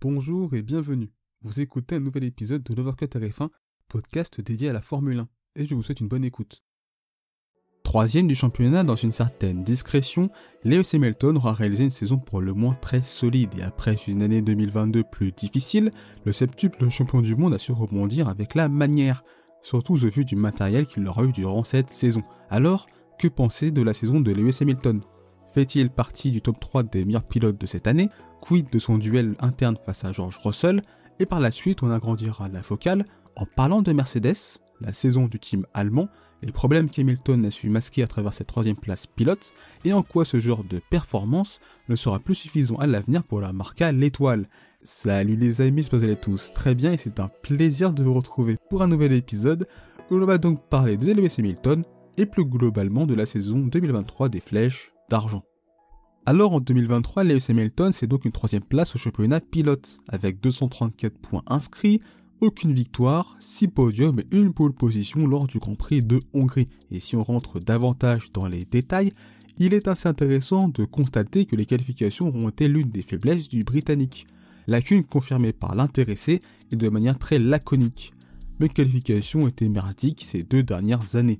Bonjour et bienvenue. Vous écoutez un nouvel épisode de l'Overcut RF1, podcast dédié à la Formule 1, et je vous souhaite une bonne écoute. Troisième du championnat dans une certaine discrétion, Lewis Hamilton aura réalisé une saison pour le moins très solide et après une année 2022 plus difficile, le septuple champion du monde a su rebondir avec la manière, surtout au vu du matériel qu'il aura eu durant cette saison. Alors, que penser de la saison de Lewis Hamilton? Fait-il partie du top 3 des meilleurs pilotes de cette année? Quid de son duel interne face à George Russell? Et par la suite, on agrandira la focale en parlant de Mercedes, la saison du team allemand, les problèmes qu'Hamilton a su masquer à travers cette troisième place pilote, et en quoi ce genre de performance ne sera plus suffisant à l'avenir pour la marque l'étoile. Salut les amis, je vous tous très bien et c'est un plaisir de vous retrouver pour un nouvel épisode où l'on va donc parler de Lewis Hamilton et plus globalement de la saison 2023 des flèches Alors en 2023, Lewis Hamilton c'est donc une troisième place au championnat pilote, avec 234 points inscrits, aucune victoire, 6 podiums et une pole position lors du Grand Prix de Hongrie. Et si on rentre davantage dans les détails, il est assez intéressant de constater que les qualifications ont été l'une des faiblesses du Britannique. Lacune confirmée par l'intéressé et de manière très laconique. Mes qualifications étaient merdiques ces deux dernières années.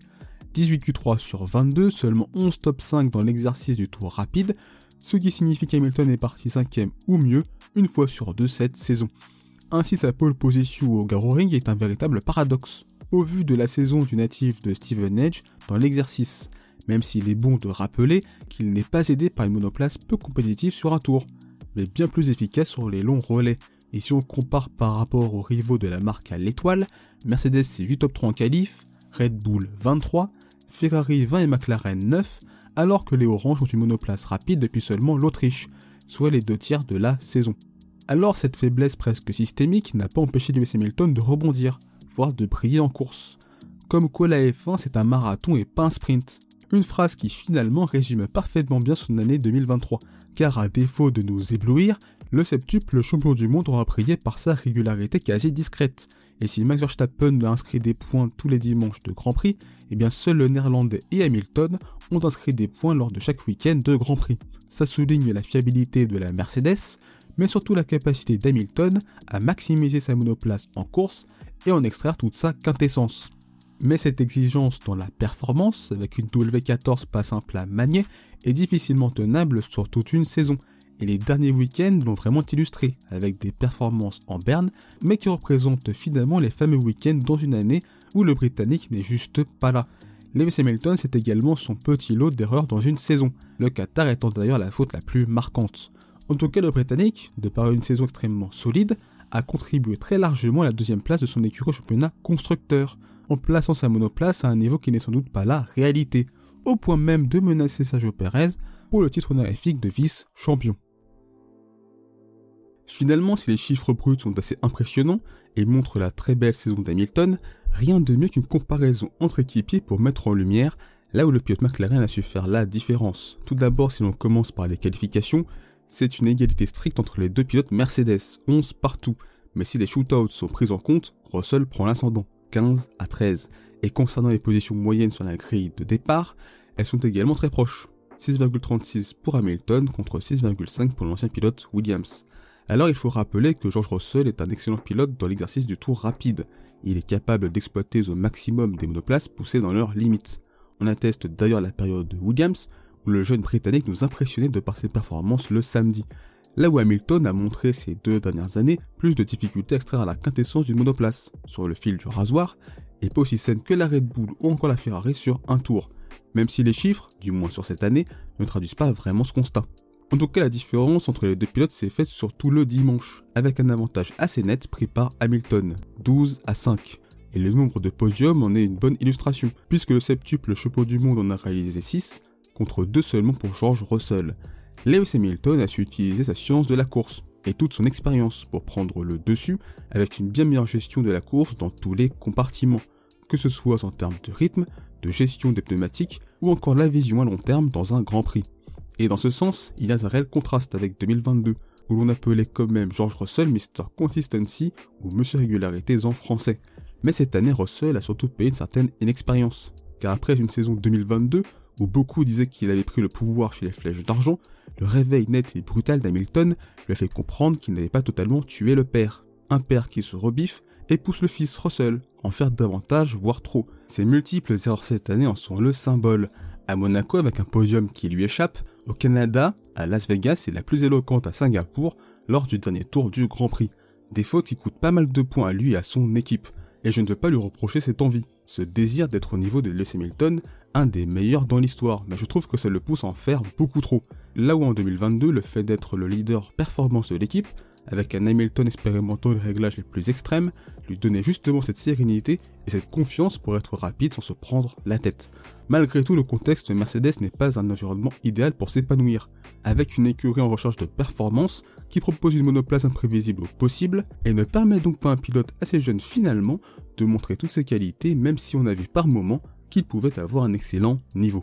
18 Q3 sur 22, seulement 11 top 5 dans l'exercice du tour rapide, ce qui signifie qu'Hamilton est parti 5ème ou mieux une fois sur deux cette saison. Ainsi sa pole position au Ring est un véritable paradoxe, au vu de la saison du natif de Steven Edge dans l'exercice, même s'il est bon de rappeler qu'il n'est pas aidé par une monoplace peu compétitive sur un tour, mais bien plus efficace sur les longs relais. Et si on compare par rapport aux rivaux de la marque à l'étoile, Mercedes c'est 8 top 3 en qualif, Red Bull 23, Ferrari 20 et McLaren 9, alors que les Oranges ont une monoplace rapide depuis seulement l'Autriche, soit les deux tiers de la saison. Alors cette faiblesse presque systémique n'a pas empêché Lewis Hamilton de rebondir, voire de briller en course. Comme quoi la F1 c'est un marathon et pas un sprint. Une phrase qui finalement résume parfaitement bien son année 2023, car à défaut de nous éblouir, le septuple champion du monde aura brillé par sa régularité quasi discrète. Et si Max Verstappen a inscrit des points tous les dimanches de Grand Prix, eh bien seul le néerlandais et Hamilton ont inscrit des points lors de chaque week-end de Grand Prix. Ça souligne la fiabilité de la Mercedes, mais surtout la capacité d'Hamilton à maximiser sa monoplace en course et en extraire toute sa quintessence. Mais cette exigence dans la performance, avec une W14 pas simple à manier, est difficilement tenable sur toute une saison, et les derniers week-ends l'ont vraiment illustré, avec des performances en berne, mais qui représentent finalement les fameux week-ends dans une année où le Britannique n'est juste pas là. Lewis Hamilton, c'est également son petit lot d'erreurs dans une saison, le Qatar étant d'ailleurs la faute la plus marquante. En tout cas, le Britannique, de par une saison extrêmement solide, a contribué très largement à la deuxième place de son écurie au championnat constructeur, en plaçant sa monoplace à un niveau qui n'est sans doute pas la réalité, au point même de menacer Sergio Perez pour le titre honorifique de vice-champion. Finalement, si les chiffres bruts sont assez impressionnants et montrent la très belle saison d'Hamilton, rien de mieux qu'une comparaison entre équipiers pour mettre en lumière là où le pilote McLaren a su faire la différence. Tout d'abord, si l'on commence par les qualifications, c'est une égalité stricte entre les deux pilotes Mercedes, 11 partout, mais si les shootouts sont pris en compte, Russell prend l'ascendant, 15 à 13. Et concernant les positions moyennes sur la grille de départ, elles sont également très proches. 6,36 pour Hamilton contre 6,5 pour l'ancien pilote Williams. Alors il faut rappeler que George Russell est un excellent pilote dans l'exercice du tour rapide. Il est capable d'exploiter au maximum des monoplaces poussées dans leurs limites. On atteste d'ailleurs la période de Williams, où le jeune Britannique nous impressionnait de par ses performances le samedi, là où Hamilton a montré ces deux dernières années plus de difficultés à extraire la quintessence d'une monoplace, sur le fil du rasoir, et pas aussi saine que la Red Bull ou encore la Ferrari sur un tour, même si les chiffres, du moins sur cette année, ne traduisent pas vraiment ce constat. En tout cas, la différence entre les deux pilotes s'est faite surtout le dimanche, avec un avantage assez net pris par Hamilton, 12 à 5. Et le nombre de podiums en est une bonne illustration, puisque le septuple chapeau du monde en a réalisé 6, contre deux seulement pour George Russell. Lewis Hamilton a su utiliser sa science de la course et toute son expérience pour prendre le dessus avec une bien meilleure gestion de la course dans tous les compartiments, que ce soit en termes de rythme, de gestion des pneumatiques ou encore la vision à long terme dans un Grand Prix. Et dans ce sens, il a un réel contraste avec 2022, où l'on appelait quand même George Russell Mr. Consistency ou Monsieur Régularités en français. Mais cette année, Russell a surtout payé une certaine inexpérience, car après une saison 2022 où beaucoup disaient qu'il avait pris le pouvoir chez les flèches d'argent, le réveil net et brutal d'Hamilton lui a fait comprendre qu'il n'avait pas totalement tué le père. Un père qui se rebiffe et pousse le fils Russell en faire davantage, voire trop. Ses multiples erreurs cette année en sont le symbole. À Monaco avec un podium qui lui échappe, au Canada, à Las Vegas et la plus éloquente à Singapour lors du dernier tour du Grand Prix. Des fautes qui coûtent pas mal de points à lui et à son équipe. Et je ne veux pas lui reprocher cette envie, ce désir d'être au niveau de Lewis Hamilton, un des meilleurs dans l'histoire, mais je trouve que ça le pousse à en faire beaucoup trop. Là où en 2022, le fait d'être le leader performance de l'équipe, avec un Hamilton expérimentant les réglages les plus extrêmes, lui donnait justement cette sérénité et cette confiance pour être rapide sans se prendre la tête. Malgré tout, le contexte Mercedes n'est pas un environnement idéal pour s'épanouir, avec une écurie en recherche de performance qui propose une monoplace imprévisible au possible et ne permet donc pas à un pilote assez jeune finalement de montrer toutes ses qualités même si on a vu par moments qu'il pouvait avoir un excellent niveau.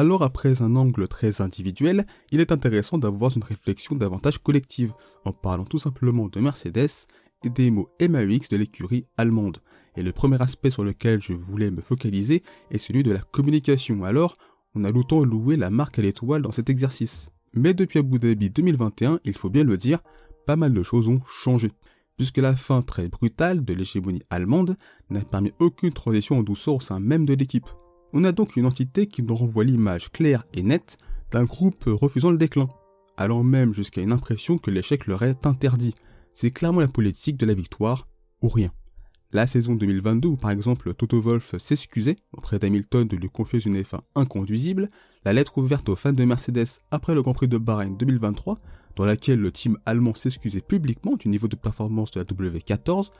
Alors après un angle très individuel, il est intéressant d'avoir une réflexion davantage collective, en parlant tout simplement de Mercedes et des mots MAX de l'écurie allemande. Et le premier aspect sur lequel je voulais me focaliser est celui de la communication. Alors, on a longtemps loué la marque à l'étoile dans cet exercice. Mais depuis Abu Dhabi 2021, il faut bien le dire, pas mal de choses ont changé. Puisque la fin très brutale de l'hégémonie allemande n'a permis aucune transition en douceur au sein même de l'équipe. On a donc une entité qui nous renvoie l'image claire et nette d'un groupe refusant le déclin, allant même jusqu'à une impression que l'échec leur est interdit. C'est clairement la politique de la victoire ou rien. La saison 2022 où par exemple Toto Wolff s'excusait auprès d'Hamilton de lui confier une F1 inconduisible, la lettre ouverte aux fans de Mercedes après le Grand Prix de Bahreïn 2023, dans laquelle le team allemand s'excusait publiquement du niveau de performance de la W14,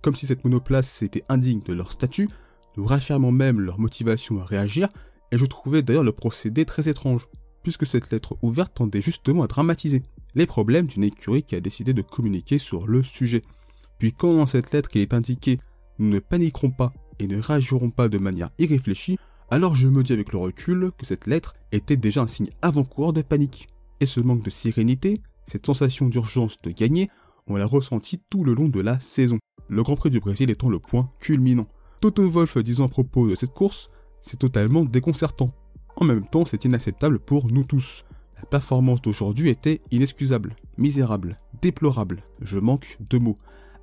comme si cette monoplace était indigne de leur statut, nous raffirmant même leur motivation à réagir, et je trouvais d'ailleurs le procédé très étrange, puisque cette lettre ouverte tendait justement à dramatiser les problèmes d'une écurie qui a décidé de communiquer sur le sujet. Puis quand dans cette lettre il est indiqué nous ne paniquerons pas et ne réagirons pas de manière irréfléchie, alors je me dis avec le recul que cette lettre était déjà un signe avant-coureur de panique. Et ce manque de sérénité, cette sensation d'urgence de gagner, on l'a ressenti tout le long de la saison. Le Grand Prix du Brésil étant le point culminant. Toto Wolff disant à propos de cette course, c'est totalement déconcertant. En même temps, c'est inacceptable pour nous tous. La performance d'aujourd'hui était inexcusable, misérable, déplorable. Je manque de mots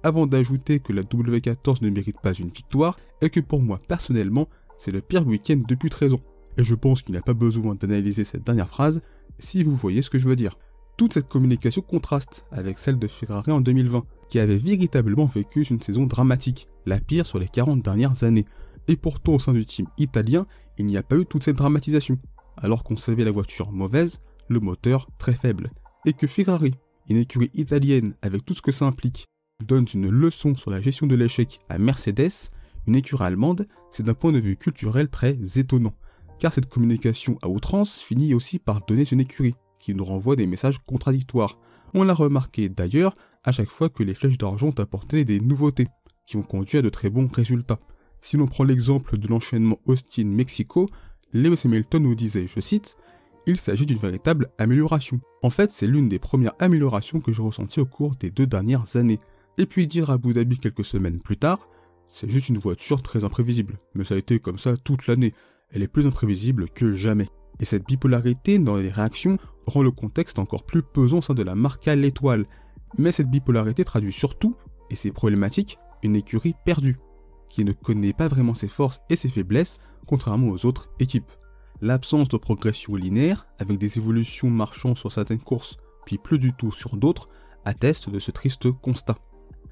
avant d'ajouter que la W14 ne mérite pas une victoire et que pour moi personnellement, c'est le pire week-end depuis 13 ans. Et je pense qu'il n'y a pas besoin d'analyser cette dernière phrase si vous voyez ce que je veux dire. Toute cette communication contraste avec celle de Ferrari en 2020, qui avait véritablement vécu une saison dramatique, la pire sur les 40 dernières années. Et pourtant au sein du team italien, il n'y a pas eu toute cette dramatisation, alors qu'on savait la voiture mauvaise, le moteur très faible. Et que Ferrari, une écurie italienne avec tout ce que ça implique, donne une leçon sur la gestion de l'échec à Mercedes, une écurie allemande, c'est d'un point de vue culturel très étonnant. Car cette communication à outrance finit aussi par donner une écurie, qui nous renvoie des messages contradictoires. On l'a remarqué d'ailleurs à chaque fois que les flèches d'argent ont apporté des nouveautés, qui ont conduit à de très bons résultats. Si l'on prend l'exemple de l'enchaînement Austin-Mexico, Lewis Hamilton nous disait, je cite, il s'agit d'une véritable amélioration. En fait, c'est l'une des premières améliorations que j'ai ressenties au cours des deux dernières années. Et puis dire à Abu Dhabi quelques semaines plus tard, c'est juste une voiture très imprévisible, mais ça a été comme ça toute l'année, elle est plus imprévisible que jamais. Et cette bipolarité dans les réactions rend le contexte encore plus pesant au sein de la marque à l'étoile. Mais cette bipolarité traduit surtout, et c'est problématique, une écurie perdue, qui ne connaît pas vraiment ses forces et ses faiblesses, contrairement aux autres équipes. L'absence de progression linéaire, avec des évolutions marchant sur certaines courses, puis plus du tout sur d'autres, atteste de ce triste constat.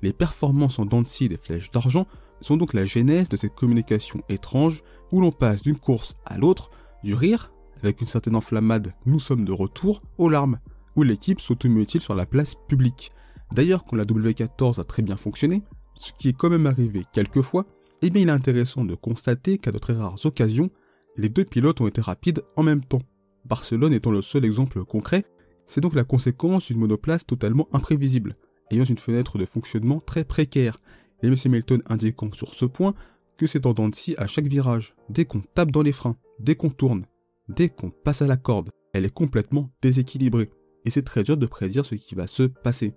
Les performances en dents des flèches d'argent sont donc la genèse de cette communication étrange où l'on passe d'une course à l'autre, du rire, avec une certaine enflammade nous sommes de retour, aux larmes, où l'équipe s'automutile sur la place publique. D'ailleurs, quand la W14 a très bien fonctionné, ce qui est quand même arrivé quelques fois, eh bien il est intéressant de constater qu'à de très rares occasions, les deux pilotes ont été rapides en même temps. Barcelone étant le seul exemple concret, c'est donc la conséquence d'une monoplace totalement imprévisible, ayant une fenêtre de fonctionnement très précaire, et M. Hamilton indiquant sur ce point que c'est en dents à chaque virage, dès qu'on tape dans les freins, dès qu'on tourne, dès qu'on passe à la corde, elle est complètement déséquilibrée, et c'est très dur de prédire ce qui va se passer.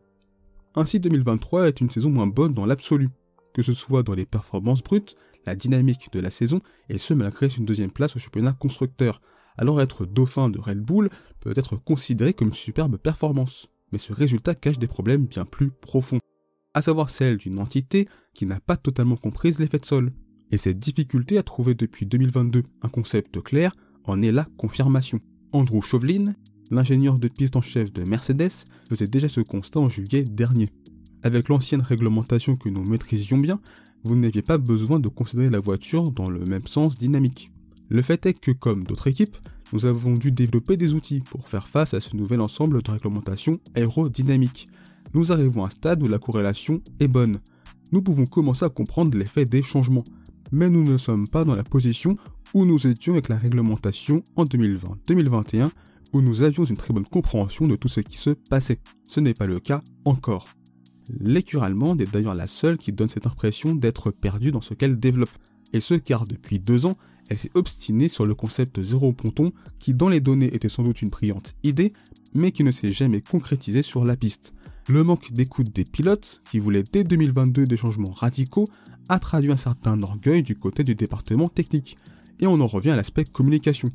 Ainsi 2023 est une saison moins bonne dans l'absolu, que ce soit dans les performances brutes, la dynamique de la saison, et ce malgré une deuxième place au championnat constructeur. Alors être dauphin de Red Bull peut être considéré comme une superbe performance, mais ce résultat cache des problèmes bien plus profonds, à savoir celle d'une entité qui n'a pas totalement comprise l'effet de sol. Et cette difficulté à trouver depuis 2022 un concept clair en est la confirmation. Andrew Chauvelin, l'ingénieur de piste en chef de Mercedes, faisait déjà ce constat en juillet dernier. Avec l'ancienne réglementation que nous maîtrisions bien, vous n'aviez pas besoin de considérer la voiture dans le même sens dynamique. Le fait est que, comme d'autres équipes, nous avons dû développer des outils pour faire face à ce nouvel ensemble de réglementation aérodynamique. Nous arrivons à un stade où la corrélation est bonne. Nous pouvons commencer à comprendre l'effet des changements, mais nous ne sommes pas dans la position où nous étions avec la réglementation en 2020-2021, nous avions une très bonne compréhension de tout ce qui se passait. Ce n'est pas le cas encore. L'écurie allemande est d'ailleurs la seule qui donne cette impression d'être perdue dans ce qu'elle développe. Et ce car depuis deux ans, elle s'est obstinée sur le concept zéro ponton qui dans les données était sans doute une brillante idée, mais qui ne s'est jamais concrétisé sur la piste. Le manque d'écoute des pilotes, qui voulaient dès 2022 des changements radicaux, a traduit un certain orgueil du côté du département technique. Et on en revient à l'aspect communication,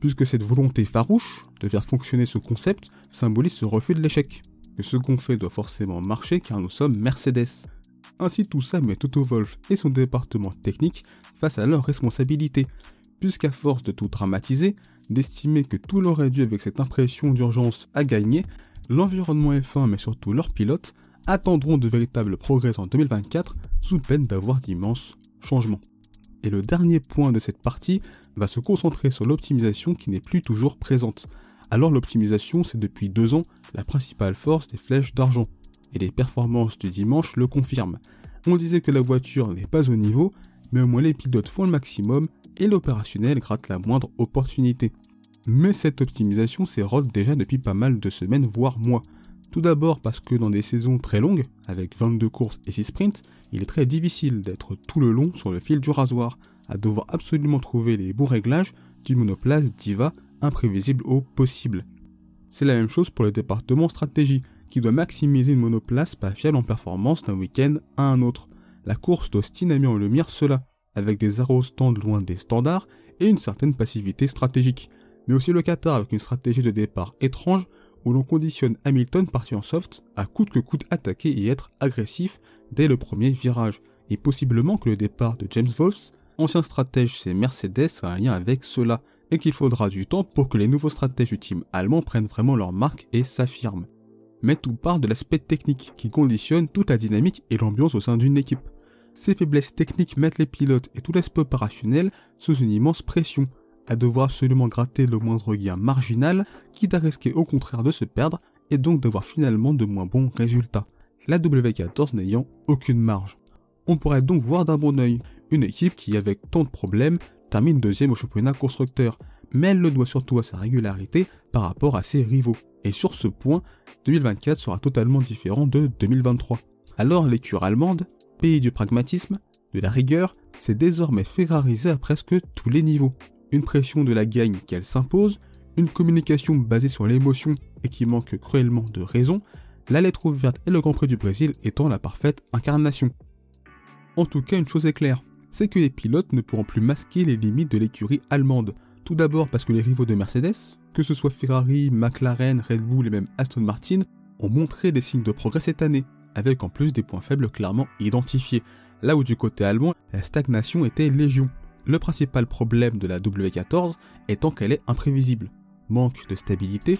puisque cette volonté farouche de faire fonctionner ce concept symbolise ce refus de l'échec. Que ce qu'on fait doit forcément marcher car nous sommes Mercedes. Ainsi tout ça met Toto Wolf et son département technique face à leurs responsabilités, puisqu'à force de tout dramatiser, d'estimer que tout leur est dû avec cette impression d'urgence à gagner, l'environnement F1 mais surtout leurs pilotes attendront de véritables progrès en 2024 sous peine d'avoir d'immenses changements. Et le dernier point de cette partie va se concentrer sur l'optimisation qui n'est plus toujours présente. Alors l'optimisation, c'est depuis deux ans la principale force des flèches d'argent, et les performances du dimanche le confirment. On disait que la voiture n'est pas au niveau, mais au moins les pilotes font le maximum et l'opérationnel gratte la moindre opportunité. Mais cette optimisation s'érode déjà depuis pas mal de semaines, voire mois. Tout d'abord parce que dans des saisons très longues, avec 22 courses et 6 sprints, il est très difficile d'être tout le long sur le fil du rasoir, à devoir absolument trouver les bons réglages d'une monoplace diva imprévisible au possible. C'est la même chose pour le département stratégie, qui doit maximiser une monoplace pas fiable en performance d'un week-end à un autre. La course d'Austin a mis en lumière cela, avec des aérostands loin des standards et une certaine passivité stratégique, mais aussi le Qatar avec une stratégie de départ étrange où l'on conditionne Hamilton parti en soft à coûte que coûte attaquer et être agressif dès le premier virage, et possiblement que le départ de James Wolfs, ancien stratège chez Mercedes, a un lien avec cela, et qu'il faudra du temps pour que les nouveaux stratèges du team allemand prennent vraiment leur marque et s'affirment. Mais tout part de l'aspect technique qui conditionne toute la dynamique et l'ambiance au sein d'une équipe. Ces faiblesses techniques mettent les pilotes et tout l'aspect opérationnel sous une immense pression, à devoir absolument gratter le moindre gain marginal, quitte à risquer au contraire de se perdre et donc d'avoir finalement de moins bons résultats. La W14 n'ayant aucune marge. On pourrait donc voir d'un bon oeil une équipe qui, avec tant de problèmes, termine deuxième au championnat constructeur, mais elle le doit surtout à sa régularité par rapport à ses rivaux. Et sur ce point, 2024 sera totalement différent de 2023. Alors l'écurie allemande, pays du pragmatisme, de la rigueur, s'est désormais ferrarisée à presque tous les niveaux une pression de la gagne qu'elle s'impose, une communication basée sur l'émotion et qui manque cruellement de raison, la lettre ouverte et le Grand Prix du Brésil étant la parfaite incarnation. En tout cas, une chose est claire, c'est que les pilotes ne pourront plus masquer les limites de l'écurie allemande. Tout d'abord parce que les rivaux de Mercedes, que ce soit Ferrari, McLaren, Red Bull et même Aston Martin, ont montré des signes de progrès cette année, avec en plus des points faibles clairement identifiés, là où du côté allemand, la stagnation était légion. Le principal problème de la W14 étant qu'elle est imprévisible, manque de stabilité,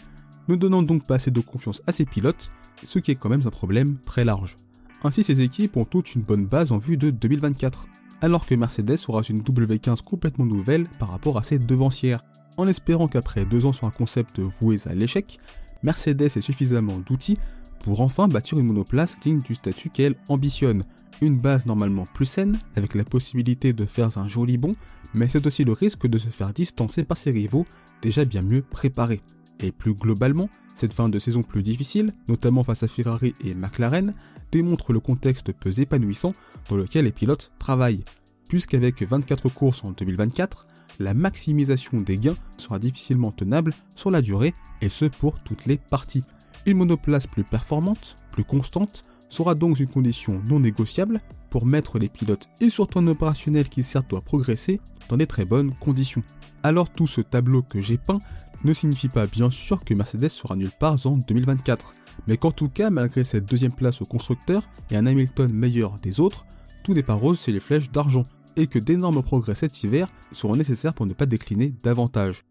ne donnant donc pas assez de confiance à ses pilotes, ce qui est quand même un problème très large. Ainsi ces équipes ont toutes une bonne base en vue de 2024, alors que Mercedes aura une W15 complètement nouvelle par rapport à ses devancières, en espérant qu'après deux ans sur un concept voué à l'échec, Mercedes ait suffisamment d'outils pour enfin bâtir une monoplace digne du statut qu'elle ambitionne, une base normalement plus saine, avec la possibilité de faire un joli bond, mais c'est aussi le risque de se faire distancer par ses rivaux, déjà bien mieux préparés. Et plus globalement, cette fin de saison plus difficile, notamment face à Ferrari et McLaren, démontre le contexte peu épanouissant dans lequel les pilotes travaillent, puisqu'avec 24 courses en 2024, la maximisation des gains sera difficilement tenable sur la durée, et ce pour toutes les parties. Une monoplace plus performante, plus constante, sera donc une condition non négociable pour mettre les pilotes et surtout un opérationnel qui certes doit progresser dans des très bonnes conditions. Alors tout ce tableau que j'ai peint ne signifie pas bien sûr que Mercedes sera nulle part en 2024, mais qu'en tout cas malgré cette deuxième place au constructeur et un Hamilton meilleur des autres, tout n'est pas rose c'est les flèches d'argent, et que d'énormes progrès cet hiver seront nécessaires pour ne pas décliner davantage.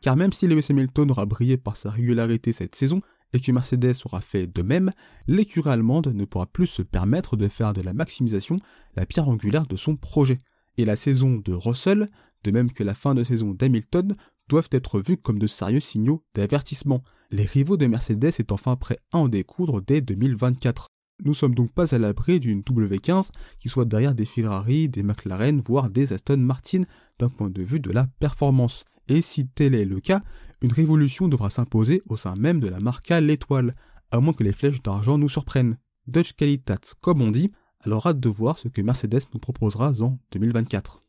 Car même si Lewis Hamilton aura brillé par sa régularité cette saison, et que Mercedes aura fait de même, l'écurie allemande ne pourra plus se permettre de faire de la maximisation la pierre angulaire de son projet. Et la saison de Russell, de même que la fin de saison d'Hamilton, doivent être vues comme de sérieux signaux d'avertissement, les rivaux de Mercedes étant enfin prêts à en découdre dès 2024. Nous sommes donc pas à l'abri d'une W15 qui soit derrière des Ferrari, des McLaren, voire des Aston Martin d'un point de vue de la performance. Et si tel est le cas, une révolution devra s'imposer au sein même de la marque l'étoile, à moins que les flèches d'argent nous surprennent. Dutch Qualitat, comme on dit, alors hâte de voir ce que Mercedes nous proposera en 2024.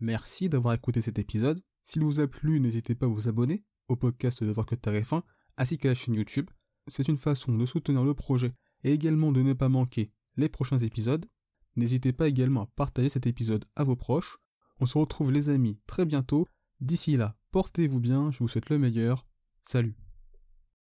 Merci d'avoir écouté cet épisode. S'il vous a plu, n'hésitez pas à vous abonner au podcast de Voir que F1 ainsi qu'à la chaîne YouTube. C'est une façon de soutenir le projet et également de ne pas manquer les prochains épisodes. N'hésitez pas également à partager cet épisode à vos proches. On se retrouve les amis très bientôt. D'ici là, portez-vous bien, je vous souhaite le meilleur. Salut